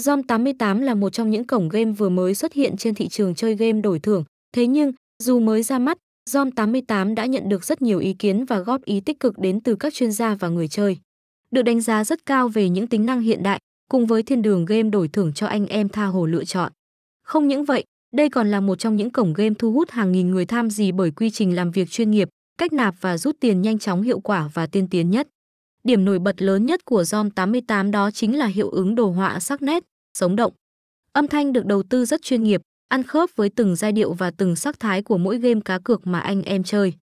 Zom 88 là một trong những cổng game vừa mới xuất hiện trên thị trường chơi game đổi thưởng. Thế nhưng, dù mới ra mắt, Zom 88 đã nhận được rất nhiều ý kiến và góp ý tích cực đến từ các chuyên gia và người chơi. Được đánh giá rất cao về những tính năng hiện đại, cùng với thiên đường game đổi thưởng cho anh em tha hồ lựa chọn. Không những vậy, đây còn là một trong những cổng game thu hút hàng nghìn người tham gia bởi quy trình làm việc chuyên nghiệp, cách nạp và rút tiền nhanh chóng hiệu quả và tiên tiến nhất. Điểm nổi bật lớn nhất của Zom 88 đó chính là hiệu ứng đồ họa sắc nét, sống động. Âm thanh được đầu tư rất chuyên nghiệp, ăn khớp với từng giai điệu và từng sắc thái của mỗi game cá cược mà anh em chơi.